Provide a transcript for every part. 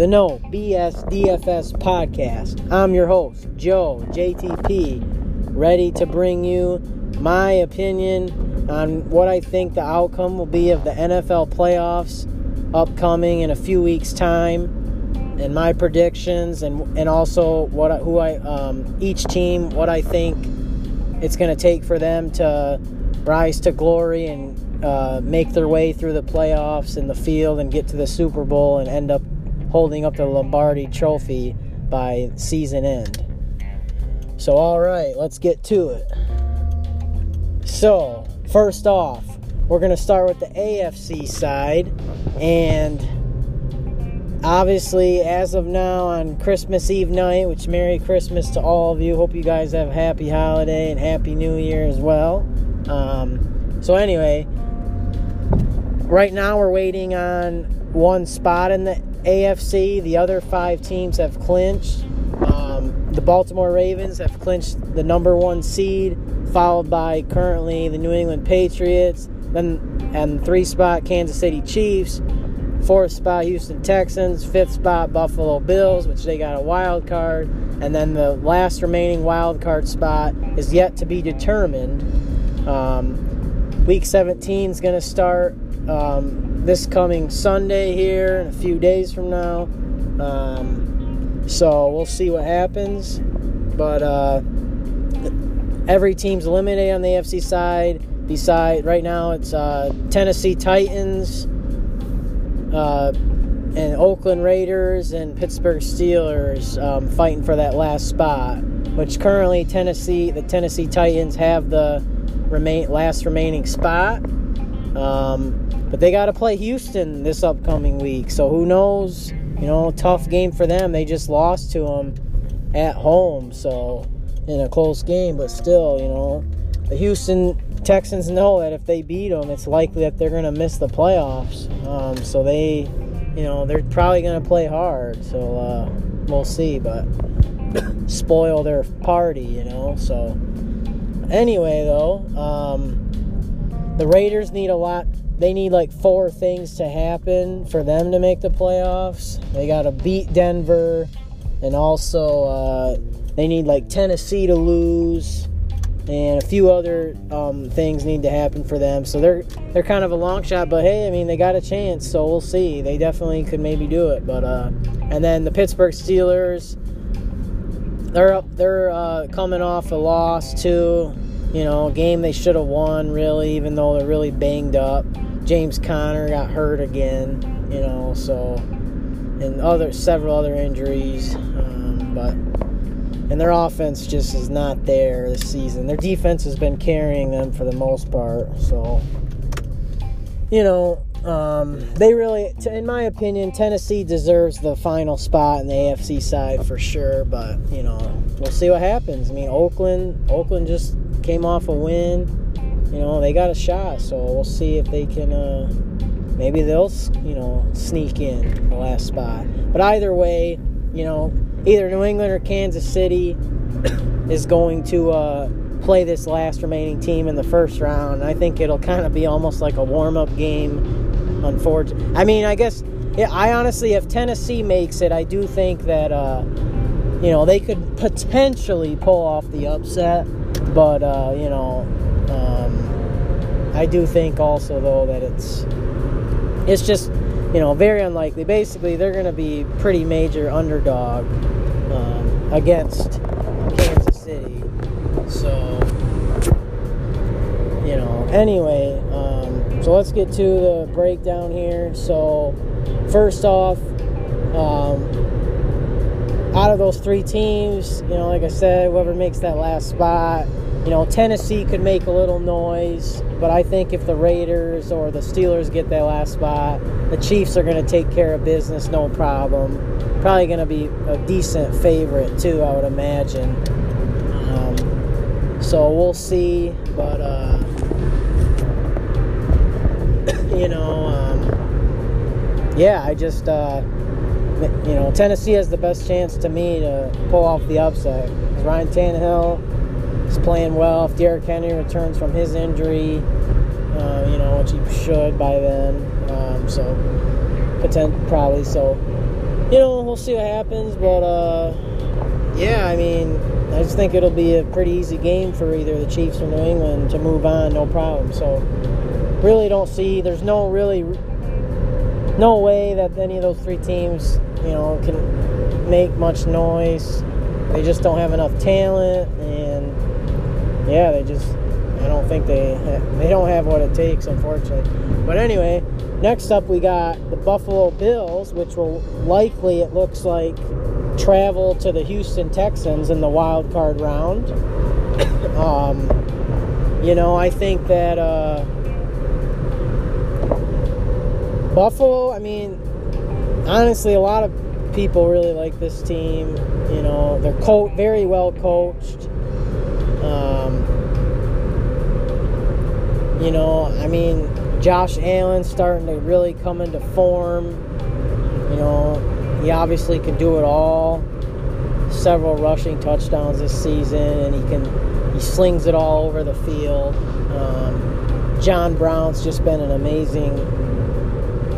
the No BS DFS podcast. I'm your host, Joe JTP, ready to bring you my opinion on what I think the outcome will be of the NFL playoffs upcoming in a few weeks' time, and my predictions, and and also what I, who I um, each team what I think it's going to take for them to rise to glory and uh, make their way through the playoffs and the field and get to the Super Bowl and end up holding up the Lombardi trophy by season end. So, all right, let's get to it. So, first off, we're going to start with the AFC side. And obviously, as of now, on Christmas Eve night, which Merry Christmas to all of you. Hope you guys have a happy holiday and Happy New Year as well. Um, so, anyway, right now we're waiting on one spot in the AFC. The other five teams have clinched. Um, the Baltimore Ravens have clinched the number one seed, followed by currently the New England Patriots, then and three spot Kansas City Chiefs, fourth spot Houston Texans, fifth spot Buffalo Bills, which they got a wild card, and then the last remaining wild card spot is yet to be determined. Um, week 17 is going to start um, this coming Sunday here, in a few days from now. Um, so we'll see what happens. But uh, every team's eliminated on the AFC side. Beside right now, it's uh, Tennessee Titans, uh, and Oakland Raiders and Pittsburgh Steelers um, fighting for that last spot. Which currently Tennessee, the Tennessee Titans have the remain last remaining spot. Um, but they got to play Houston this upcoming week. So who knows? You know, tough game for them. They just lost to them at home. So in a close game, but still, you know, the Houston Texans know that if they beat them, it's likely that they're going to miss the playoffs. Um, so they, you know, they're probably going to play hard. So uh, we'll see. But spoil their party, you know. So anyway, though, um, the Raiders need a lot they need like four things to happen for them to make the playoffs. They got to beat Denver, and also uh, they need like Tennessee to lose, and a few other um, things need to happen for them. So they're they're kind of a long shot, but hey, I mean they got a chance, so we'll see. They definitely could maybe do it, but uh, and then the Pittsburgh Steelers, they're up, they're uh, coming off a loss too. You know, game they should have won, really, even though they're really banged up. James Conner got hurt again, you know, so and other several other injuries, um, but and their offense just is not there this season. Their defense has been carrying them for the most part, so you know um, they really, in my opinion, Tennessee deserves the final spot in the AFC side for sure. But you know, we'll see what happens. I mean, Oakland, Oakland just came off a win you know, they got a shot. So we'll see if they can. Uh, maybe they'll, you know, sneak in the last spot. But either way, you know, either New England or Kansas City is going to uh, play this last remaining team in the first round. I think it'll kind of be almost like a warm up game. Unfortunately, I mean, I guess yeah, I honestly, if Tennessee makes it, I do think that uh, you know they could potentially pull off the upset. But uh, you know, um, I do think also though that it's it's just you know very unlikely. Basically, they're going to be pretty major underdog um, against Kansas City. So you know. Anyway, um, so let's get to the breakdown here. So first off. Um, out of those three teams, you know, like I said, whoever makes that last spot, you know, Tennessee could make a little noise, but I think if the Raiders or the Steelers get that last spot, the Chiefs are going to take care of business, no problem. Probably going to be a decent favorite too, I would imagine. Um, so we'll see, but uh, you know, um, yeah, I just. Uh, you know, Tennessee has the best chance to me to pull off the upset. Ryan Tannehill is playing well. If Derrick Henry returns from his injury, uh, you know, which he should by then, um, so potent, probably so. you know, we'll see what happens. But uh, yeah, I mean, I just think it'll be a pretty easy game for either the Chiefs or New England to move on, no problem. So really don't see. There's no really no way that any of those three teams, you know, can make much noise. They just don't have enough talent, and yeah, they just. I don't think they they don't have what it takes, unfortunately. But anyway, next up we got the Buffalo Bills, which will likely it looks like travel to the Houston Texans in the wild card round. um, you know, I think that. Uh, Buffalo, I mean, honestly, a lot of people really like this team. You know, they're co- very well coached. Um, you know, I mean, Josh Allen starting to really come into form. You know, he obviously can do it all. Several rushing touchdowns this season, and he can he slings it all over the field. Um, John Brown's just been an amazing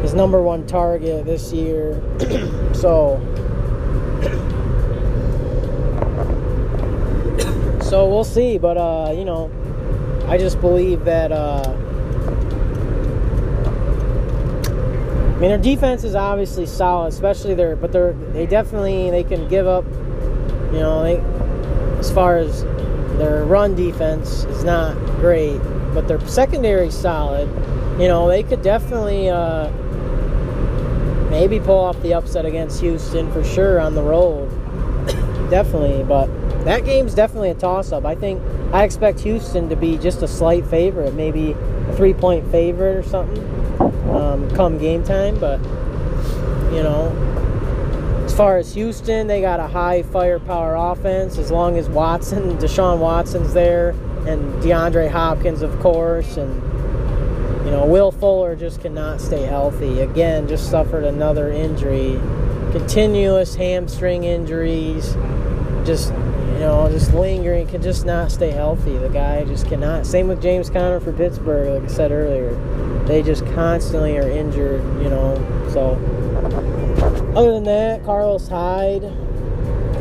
his number one target this year. so, so we'll see. But uh, you know, I just believe that. Uh, I mean, their defense is obviously solid, especially their, but they're they definitely they can give up. You know, they as far as their run defense is not great, but their secondary solid. You know, they could definitely. Uh, maybe pull off the upset against Houston for sure on the road. definitely, but that game's definitely a toss up. I think I expect Houston to be just a slight favorite, maybe a three point favorite or something um, come game time. But, you know, as far as Houston, they got a high firepower offense as long as Watson, Deshaun Watson's there, and DeAndre Hopkins, of course, and you know, Will Fuller just cannot stay healthy. Again, just suffered another injury. Continuous hamstring injuries. Just, know, just lingering. Can just not stay healthy. The guy just cannot. Same with James Conner for Pittsburgh, like I said earlier. They just constantly are injured, you know. So, other than that, Carlos Hyde,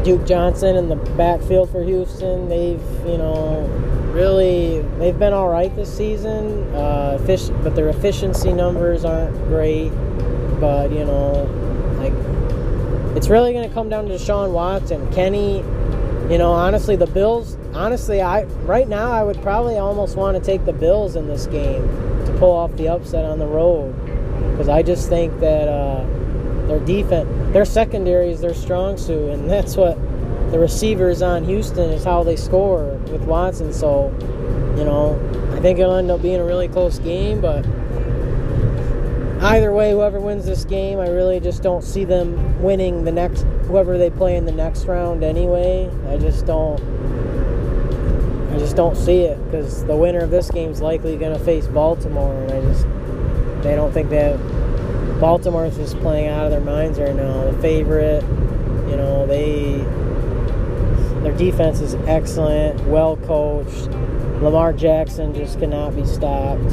Duke Johnson in the backfield for Houston, they've, you know, really they've been all right this season. Uh, but their efficiency numbers aren't great. But you know, like it's really going to come down to Deshaun Watson, Kenny. You know, honestly, the Bills. Honestly, I right now I would probably almost want to take the Bills in this game to pull off the upset on the road because I just think that uh, their defense, their secondary is their strong suit, and that's what the receivers on Houston is how they score with Watson. So, you know, I think it'll end up being a really close game. But either way, whoever wins this game, I really just don't see them winning the next whoever they play in the next round. Anyway, I just don't. I just don't see it because the winner of this game is likely going to face Baltimore, and I just they don't think that Baltimore's just playing out of their minds right now. The favorite, you know, they their defense is excellent, well coached. Lamar Jackson just cannot be stopped.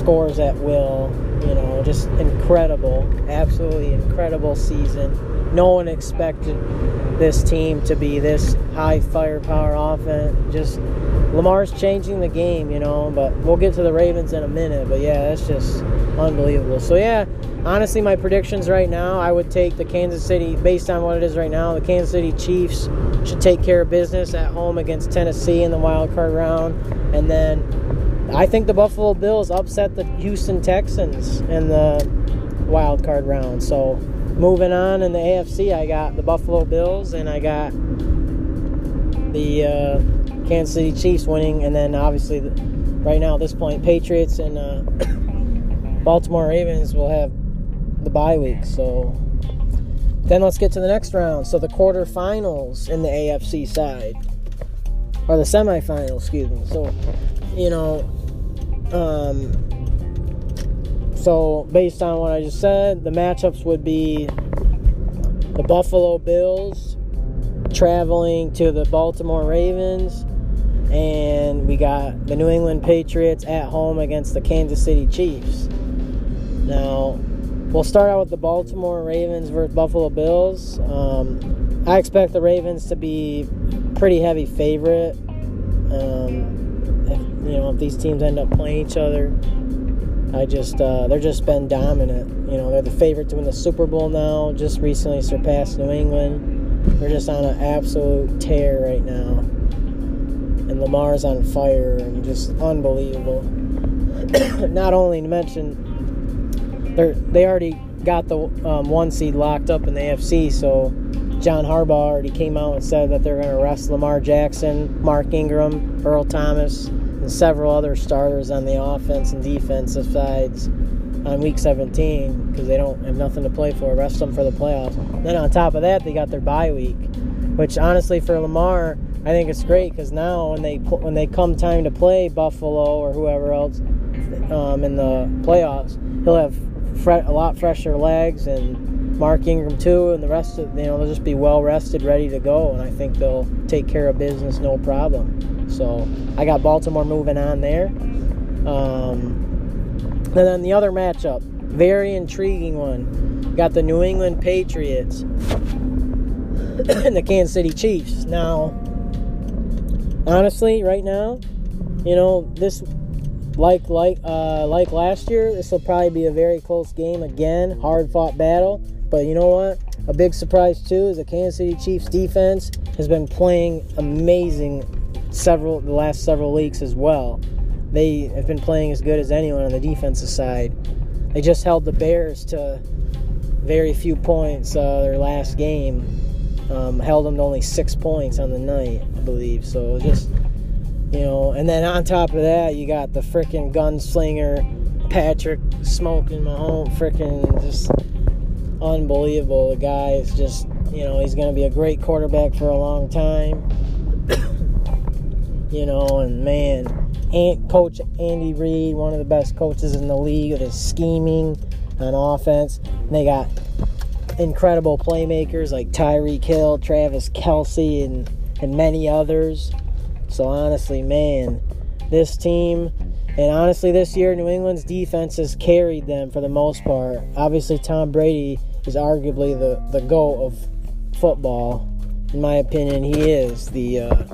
Scores at will. You know, just incredible, absolutely incredible season. No one expected this team to be this high firepower offense. Just Lamar's changing the game, you know, but we'll get to the Ravens in a minute. But yeah, that's just unbelievable. So yeah, honestly, my predictions right now, I would take the Kansas City, based on what it is right now, the Kansas City Chiefs should take care of business at home against Tennessee in the wild card round. And then I think the Buffalo Bills upset the Houston Texans in the wild card round. So moving on in the AFC, I got the Buffalo Bills and I got the uh, Kansas City Chiefs winning. And then obviously, the, right now at this point, Patriots and uh, Baltimore Ravens will have the bye week. So then let's get to the next round. So the quarterfinals in the AFC side, or the semifinals, excuse me. So, you know, um, so based on what I just said, the matchups would be the Buffalo Bills traveling to the Baltimore Ravens, and we got the New England Patriots at home against the Kansas City Chiefs. Now, we'll start out with the Baltimore Ravens versus Buffalo Bills. Um, I expect the Ravens to be pretty heavy favorite. Um, you know, if these teams end up playing each other, I just uh, they're just been dominant. You know, they're the favorite to win the Super Bowl now. Just recently surpassed New England. They're just on an absolute tear right now, and Lamar's on fire and just unbelievable. Not only to mention, they they already got the um, one seed locked up in the AFC, so John Harbaugh already came out and said that they're going to arrest Lamar Jackson, Mark Ingram, Earl Thomas, and several other starters on the offense and defensive sides on week 17 because they don't have nothing to play for. Rest them for the playoffs. Then on top of that, they got their bye week, which honestly for Lamar, I think it's great because now when they when they come time to play Buffalo or whoever else um, in the playoffs, he'll have fre- a lot fresher legs and Mark Ingram too, and the rest of you know they'll just be well rested, ready to go, and I think they'll take care of business no problem. So I got Baltimore moving on there. Um, and then the other matchup, very intriguing one, got the New England Patriots and the Kansas City Chiefs. Now, honestly, right now, you know this like like uh, like last year, this will probably be a very close game again, hard fought battle. But you know what? A big surprise too is the Kansas City Chiefs defense has been playing amazing several the last several weeks as well. They have been playing as good as anyone on the defensive side. They just held the Bears to very few points uh, their last game. Um, held them to only six points on the night, I believe. So just you know, and then on top of that, you got the freaking gunslinger Patrick smoking Mahomes, freaking just unbelievable. The guy is just, you know, he's going to be a great quarterback for a long time. You know, and man, Aunt Coach Andy Reid, one of the best coaches in the league with his scheming on offense. And they got incredible playmakers like Tyreek Hill, Travis Kelce, and, and many others. So honestly, man, this team and honestly this year New England's defense has carried them for the most part. Obviously Tom Brady is arguably the, the GOAT of football. In my opinion, he is the uh,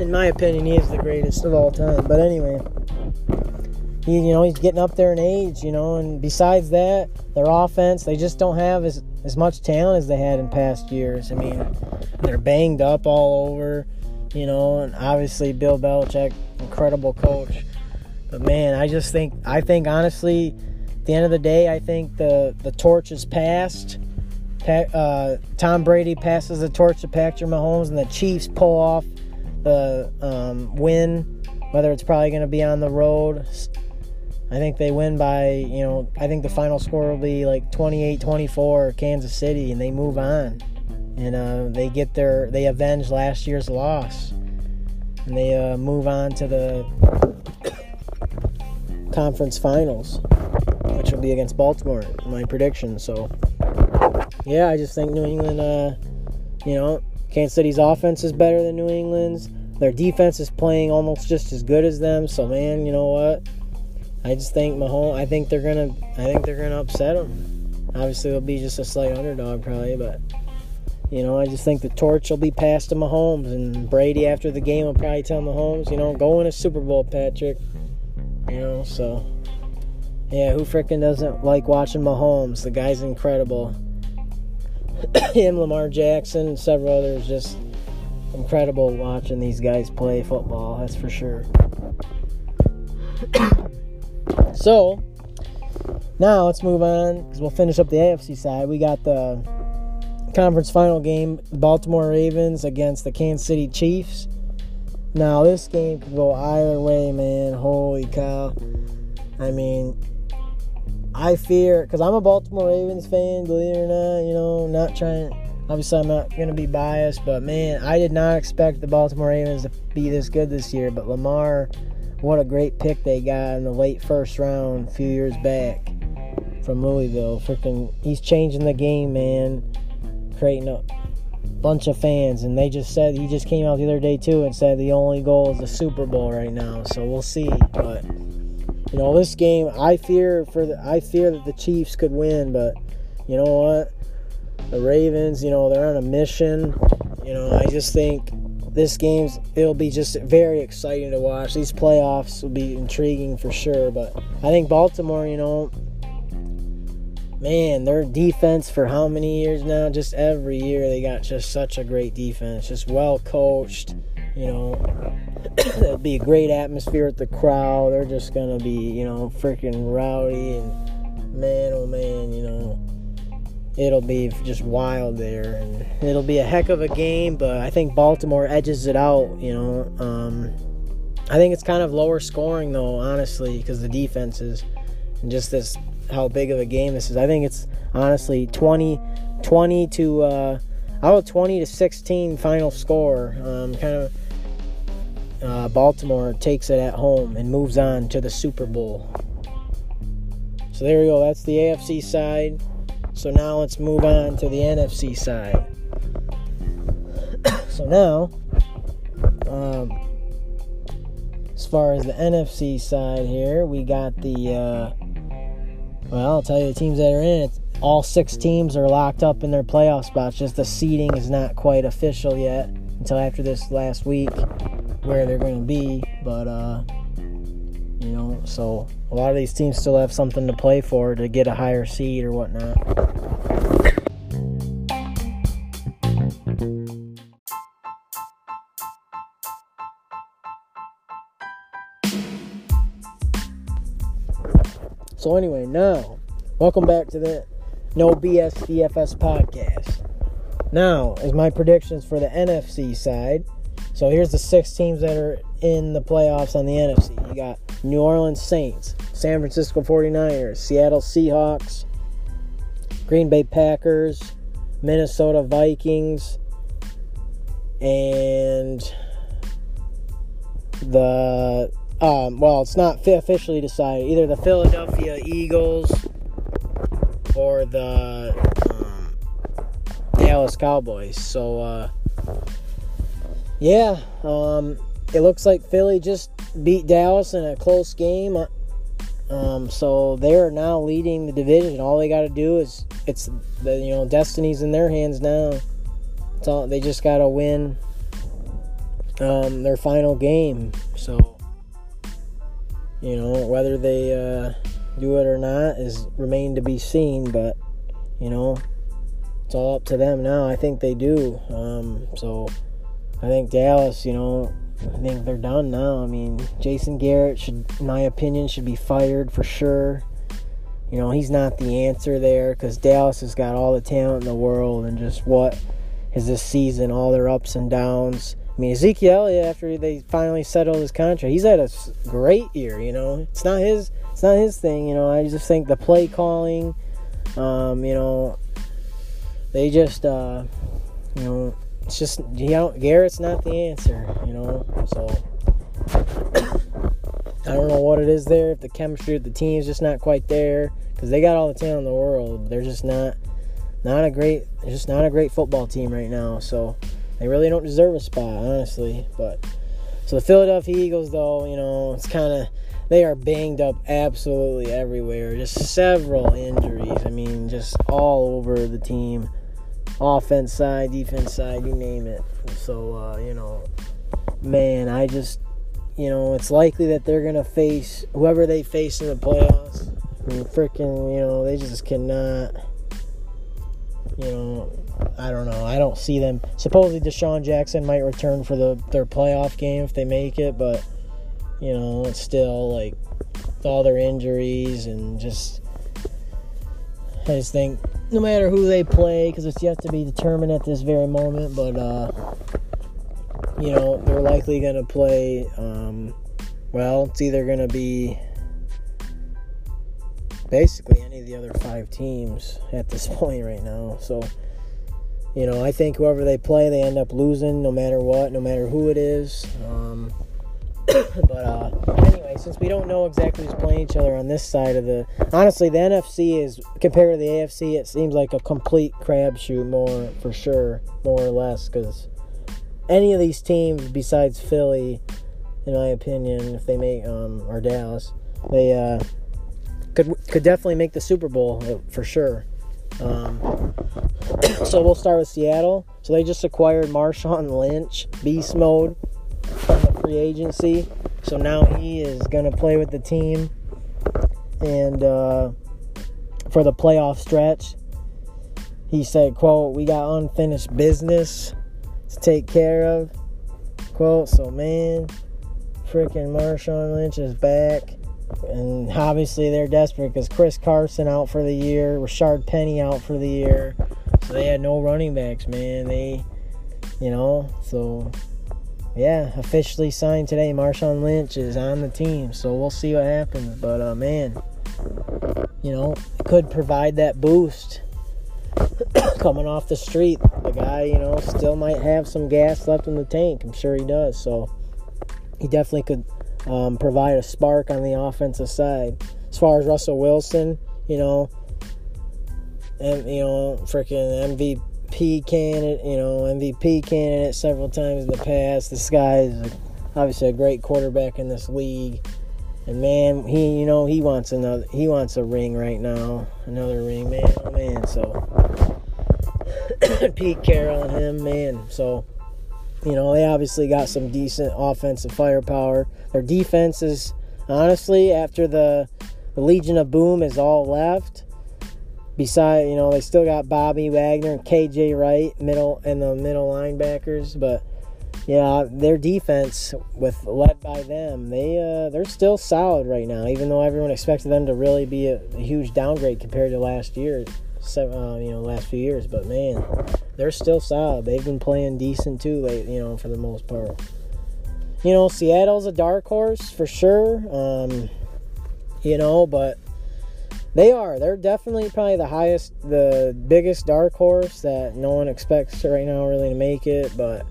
in my opinion, he is the greatest of all time. But anyway, he, you know, he's getting up there in age, you know, and besides that, their offense, they just don't have as, as much talent as they had in past years. I mean, they're banged up all over, you know, and obviously Bill Belichick, incredible coach. But man, I just think, I think honestly, at the end of the day, I think the, the torch is passed. Uh, Tom Brady passes the torch to Patrick Mahomes, and the Chiefs pull off the um, win, whether it's probably going to be on the road. I think they win by, you know, I think the final score will be like 28 24 Kansas City, and they move on. And uh, they get their, they avenge last year's loss. And they uh, move on to the conference finals, which will be against Baltimore, my prediction. So, yeah, I just think New England, uh, you know, Kansas City's offense is better than New England's. Their defense is playing almost just as good as them. So man, you know what? I just think Mahomes. I think they're gonna. I think they're gonna upset them. Obviously, it'll be just a slight underdog probably, but you know, I just think the torch will be passed to Mahomes, and Brady after the game will probably tell Mahomes, you know, go win a Super Bowl, Patrick. You know, so yeah, who freaking doesn't like watching Mahomes? The guy's incredible. him, Lamar Jackson, several others. Just incredible watching these guys play football, that's for sure. so, now let's move on because we'll finish up the AFC side. We got the conference final game Baltimore Ravens against the Kansas City Chiefs. Now, this game could go either way, man. Holy cow. I mean, I fear because I'm a Baltimore Ravens fan, believe it or not. You know, not trying. Obviously, I'm not going to be biased, but man, I did not expect the Baltimore Ravens to be this good this year. But Lamar, what a great pick they got in the late first round a few years back from Louisville. Freaking, he's changing the game, man. Creating a bunch of fans, and they just said he just came out the other day too and said the only goal is the Super Bowl right now. So we'll see, but you know, this game I fear for the I fear that the Chiefs could win, but you know what? The Ravens, you know, they're on a mission. You know, I just think this game's it'll be just very exciting to watch. These playoffs will be intriguing for sure, but I think Baltimore, you know, man, their defense for how many years now? Just every year they got just such a great defense, just well coached. You know, it'll be a great atmosphere at the crowd. They're just gonna be, you know, freaking rowdy and man, oh man, you know, it'll be just wild there, and it'll be a heck of a game. But I think Baltimore edges it out. You know, um, I think it's kind of lower scoring though, honestly, because the defenses and just this how big of a game this is. I think it's honestly 20, 20 to uh, I 20 to 16 final score. Um, kind of uh, Baltimore takes it at home and moves on to the Super Bowl. So there we go. That's the AFC side. So now let's move on to the NFC side. so now, um, as far as the NFC side here, we got the. Uh, well, I'll tell you the teams that are in it. All six teams are locked up in their playoff spots. Just the seeding is not quite official yet until after this last week where they're going to be. But, uh, you know, so a lot of these teams still have something to play for to get a higher seed or whatnot. So anyway, now welcome back to the No BS DFS podcast. Now is my predictions for the NFC side. So here's the six teams that are in the playoffs on the NFC. You got New Orleans Saints, San Francisco 49ers, Seattle Seahawks, Green Bay Packers, Minnesota Vikings, and the um, well, it's not officially decided. Either the Philadelphia Eagles or the um, Dallas Cowboys. So, uh, yeah, um, it looks like Philly just beat Dallas in a close game. Um, so they're now leading the division. All they got to do is it's the you know destiny's in their hands now. It's all they just got to win um, their final game. So you know, whether they uh, do it or not is remain to be seen. But you know, it's all up to them now. I think they do. Um, so I think Dallas, you know, I think they're done now. I mean, Jason Garrett should, in my opinion, should be fired for sure. You know, he's not the answer there because Dallas has got all the talent in the world and just what is this season, all their ups and downs. I mean, Ezekiel, after they finally settled his contract, he's had a great year. You know, it's not his, it's not his thing. You know, I just think the play calling, um, you know, they just, uh, you know, it's just you know, Garrett's not the answer. You know, so I don't know what it is there. If the chemistry of the team is just not quite there, because they got all the talent in the world, they're just not, not a great, just not a great football team right now. So. They really don't deserve a spot, honestly. But so the Philadelphia Eagles, though, you know, it's kind of they are banged up absolutely everywhere. Just several injuries. I mean, just all over the team, offense side, defense side, you name it. So uh, you know, man, I just you know, it's likely that they're gonna face whoever they face in the playoffs. I mean, freaking, you know, they just cannot. You know, I don't know. I don't see them. Supposedly, DeSean Jackson might return for the their playoff game if they make it, but you know, it's still like all their injuries and just. I just think no matter who they play, because it's yet to be determined at this very moment, but uh, you know they're likely going to play. Um, well, it's either going to be basically any of the other five teams at this point right now. So you know, I think whoever they play, they end up losing no matter what, no matter who it is. Um, but uh, anyway, since we don't know exactly who's playing each other on this side of the, honestly, the NFC is compared to the AFC, it seems like a complete crapshoot, more for sure, more or less, because any of these teams besides Philly, in my opinion, if they make um, or Dallas, they uh, could could definitely make the Super Bowl uh, for sure. Um, so we'll start with Seattle. So they just acquired Marshawn Lynch, beast mode from the free agency. So now he is going to play with the team and uh, for the playoff stretch. He said, "quote We got unfinished business to take care of." Quote. So man, freaking Marshawn Lynch is back. And obviously they're desperate because Chris Carson out for the year, Rashaad Penny out for the year. So they had no running backs, man. They, you know, so yeah, officially signed today. Marshawn Lynch is on the team, so we'll see what happens. But uh, man, you know, could provide that boost coming off the street. The guy, you know, still might have some gas left in the tank. I'm sure he does. So he definitely could um, provide a spark on the offensive side. As far as Russell Wilson, you know, and you know, freaking MVP candidate, you know, MVP candidate several times in the past. This guy is obviously a great quarterback in this league. And man, he you know he wants another he wants a ring right now, another ring, man, oh man. So Pete Carroll and him, man. So you know they obviously got some decent offensive firepower. Their defense is honestly after the the Legion of Boom is all left. Beside, you know, they still got Bobby Wagner and KJ Wright middle and the middle linebackers, but yeah, their defense with led by them, they uh, they're still solid right now. Even though everyone expected them to really be a, a huge downgrade compared to last year, seven, uh, you know, last few years. But man, they're still solid. They've been playing decent too, late, you know, for the most part. You know, Seattle's a dark horse for sure. Um, you know, but they are. They're definitely probably the highest, the biggest dark horse that no one expects right now really to make it, but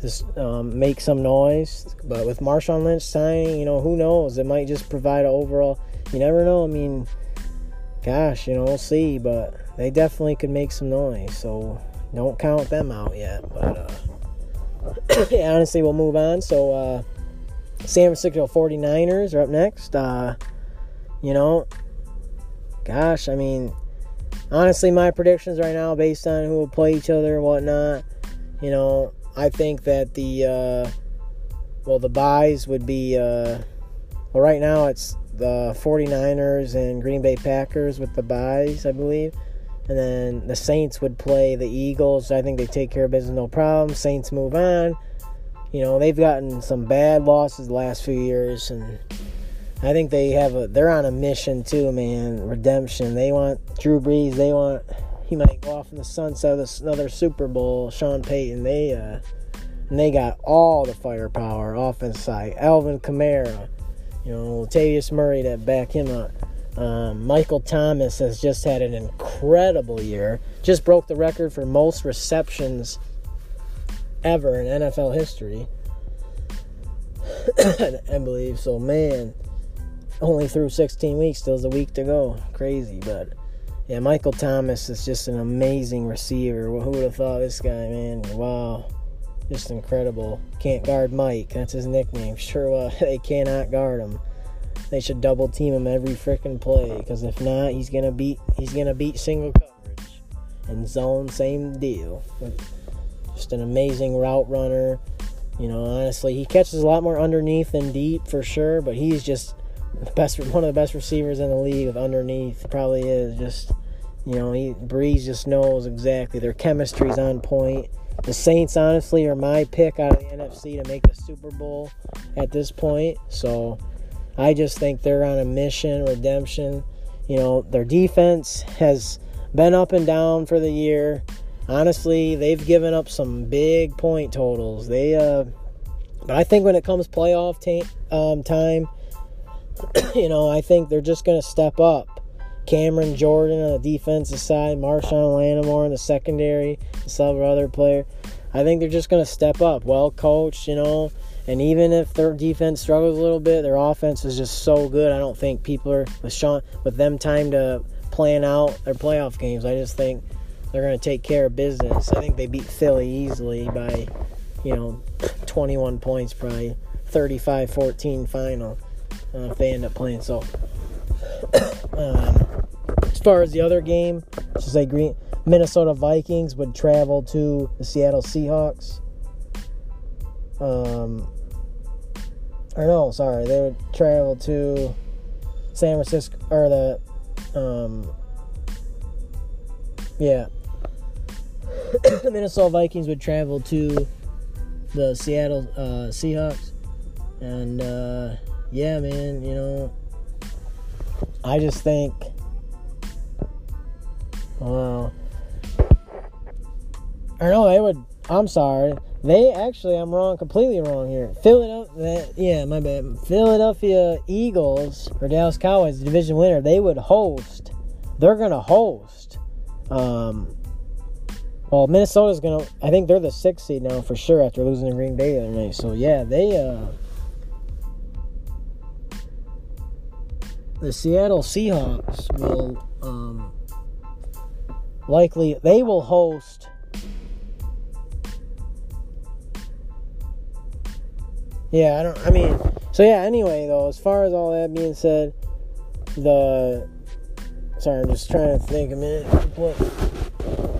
just um, make some noise. But with Marshawn Lynch signing, you know, who knows? It might just provide an overall. You never know. I mean, gosh, you know, we'll see. But they definitely could make some noise. So don't count them out yet. But uh, honestly, we'll move on. So uh, San Francisco 49ers are up next. Uh, you know, gosh, I mean, honestly, my predictions right now, based on who will play each other and whatnot, you know, I think that the, uh, well, the byes would be, uh, well, right now it's the 49ers and Green Bay Packers with the byes, I believe. And then the Saints would play the Eagles. I think they take care of business no problem. Saints move on. You know, they've gotten some bad losses the last few years and I think they have a they're on a mission too, man. Redemption. They want Drew Brees. They want he might go off in the sunset of another Super Bowl. Sean Payton. They uh, and they got all the firepower offense side. Alvin Kamara, you know, Tavius Murray that back him up. Um, Michael Thomas has just had an incredible year. Just broke the record for most receptions ever in NFL history. I believe so, man only through 16 weeks. Still a week to go. Crazy, but yeah, Michael Thomas is just an amazing receiver. Who would have thought this guy, man? Wow, just incredible. Can't guard Mike. That's his nickname. Sure, well, they cannot guard him. They should double team him every freaking play, because if not, he's gonna beat he's gonna beat single coverage and zone. Same deal. Just an amazing route runner. You know, honestly, he catches a lot more underneath than deep for sure, but he's just best one of the best receivers in the league underneath probably is just you know he Brees just knows exactly their chemistry's on point. The Saints honestly are my pick out of the NFC to make the Super Bowl at this point. So I just think they're on a mission, redemption. You know, their defense has been up and down for the year. Honestly, they've given up some big point totals. They uh but I think when it comes playoff t- um, time, you know, I think they're just going to step up. Cameron Jordan on the defensive side, Marshon Lattimore in the secondary, several other player. I think they're just going to step up. Well coached, you know, and even if their defense struggles a little bit, their offense is just so good. I don't think people are with Sean with them time to plan out their playoff games. I just think they're going to take care of business. I think they beat Philly easily by, you know, 21 points, probably 35-14 final. Uh, if they end up playing. So, um, as far as the other game, just like Green Minnesota Vikings would travel to the Seattle Seahawks. Um, or no, sorry, they would travel to San Francisco or the, um, yeah, Minnesota Vikings would travel to the Seattle uh, Seahawks, and uh, yeah, man, you know, I just think, well, I know they would. I'm sorry. They actually, I'm wrong, completely wrong here. Philadelphia, yeah, my bad. Philadelphia Eagles or Dallas Cowboys, division winner, they would host. They're gonna host. Um, well, Minnesota's gonna. I think they're the sixth seed now for sure after losing to Green Bay the other night. So yeah, they. uh The Seattle Seahawks will um, likely they will host Yeah, I don't. I mean, so yeah. Anyway, though, as far as all that being said, the sorry, I'm just trying to think a minute.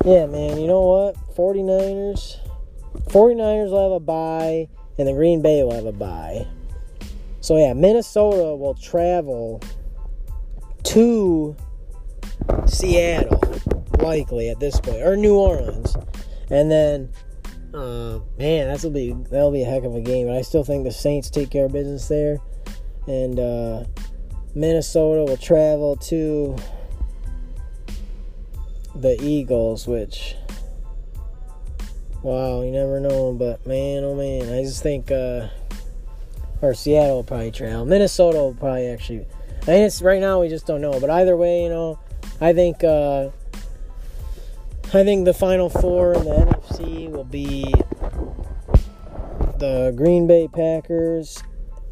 Yeah, man. You know what? 49ers. 49ers will have a bye, and the Green Bay will have a bye. So yeah, Minnesota will travel to Seattle, likely at this point, or New Orleans, and then uh, man, that'll be that'll be a heck of a game. But I still think the Saints take care of business there, and uh, Minnesota will travel to the Eagles, which wow, you never know. But man, oh man, I just think uh, or Seattle will probably travel. Minnesota will probably actually. I think it's right now we just don't know. But either way, you know, I think. Uh, I think the final four in the NFC will be the Green Bay Packers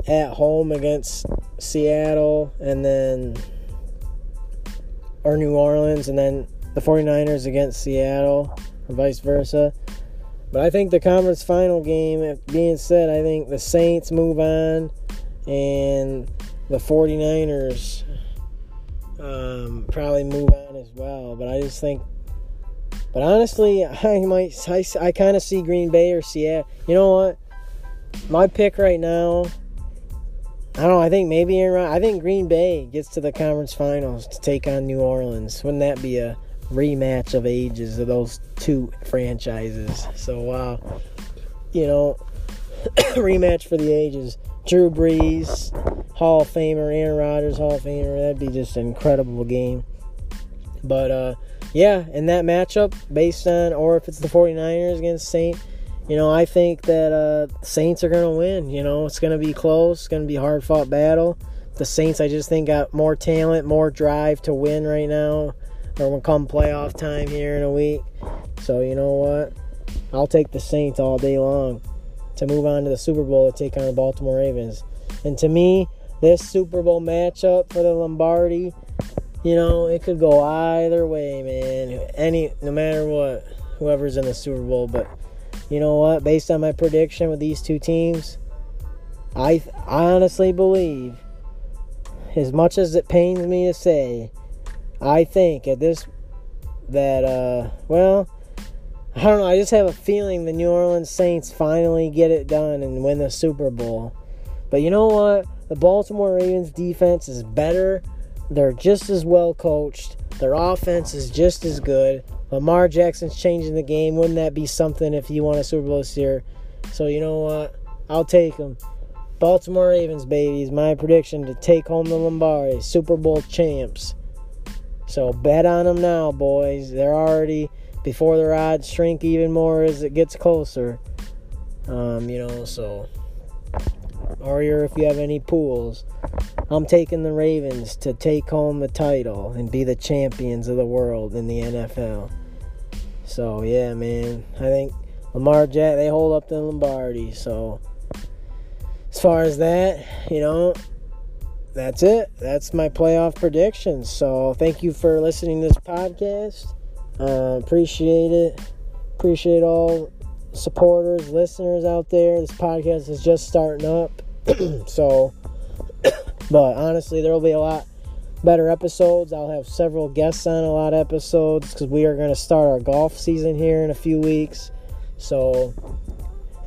at home against Seattle and then or New Orleans and then the 49ers against Seattle or vice versa. But I think the conference final game, being said, I think the Saints move on and the 49ers um, probably move on as well. But I just think but honestly, I might I, I kind of see Green Bay or Seattle. You know what? My pick right now. I don't know. I think maybe Aaron. I think Green Bay gets to the conference finals to take on New Orleans. Wouldn't that be a rematch of ages of those two franchises? So wow, you know, rematch for the ages. Drew Brees, Hall of Famer, Aaron Rodgers, Hall of Famer. That'd be just an incredible game. But uh, yeah, in that matchup, based on, or if it's the 49ers against Saint, you know, I think that uh, Saints are to win. You know, it's to be close. It's to be hard fought battle. The Saints, I just think, got more talent, more drive to win right now, or when come playoff time here in a week. So, you know what? I'll take the Saints all day long to move on to the Super Bowl to take on the Baltimore Ravens. And to me, this Super Bowl matchup for the Lombardi you know, it could go either way, man. Any, no matter what, whoever's in the Super Bowl. But you know what? Based on my prediction with these two teams, I, I honestly believe, as much as it pains me to say, I think at this that uh, well, I don't know. I just have a feeling the New Orleans Saints finally get it done and win the Super Bowl. But you know what? The Baltimore Ravens defense is better they're just as well coached. Their offense is just as good. Lamar Jackson's changing the game. Wouldn't that be something if he won a Super Bowl this year? So you know what? I'll take them. Baltimore Ravens, baby, is my prediction to take home the Lombardi, Super Bowl champs. So bet on them now, boys. They're already before the odds shrink even more as it gets closer. Um, you know, so or if you have any pools. I'm taking the Ravens to take home the title and be the champions of the world in the NFL. So yeah, man, I think Lamar Jack they hold up the Lombardi. So as far as that, you know, that's it. That's my playoff predictions. So thank you for listening to this podcast. Uh, appreciate it. Appreciate all supporters, listeners out there. This podcast is just starting up. so But honestly, there will be a lot better episodes. I'll have several guests on a lot of episodes because we are going to start our golf season here in a few weeks. So,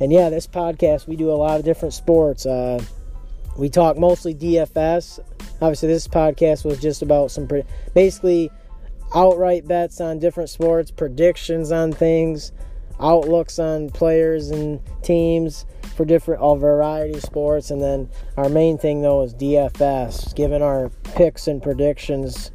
and yeah, this podcast we do a lot of different sports. Uh, we talk mostly DFS. Obviously, this podcast was just about some pre- basically outright bets on different sports, predictions on things, outlooks on players and teams for different all variety sports and then our main thing though is DFS giving our picks and predictions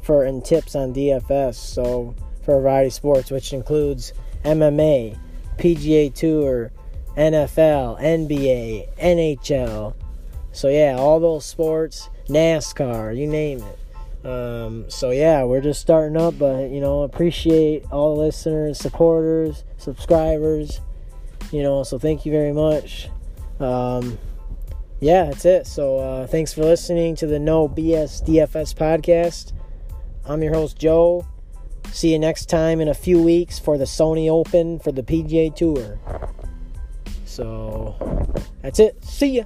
for and tips on DFS so for a variety of sports which includes MMA, PGA Tour, NFL, NBA, NHL. So yeah, all those sports, NASCAR, you name it. Um, so yeah, we're just starting up, but you know, appreciate all the listeners, supporters, subscribers. You know, so thank you very much. Um, yeah, that's it. So uh, thanks for listening to the No BS DFS podcast. I'm your host Joe. See you next time in a few weeks for the Sony Open for the PGA Tour. So that's it. See ya.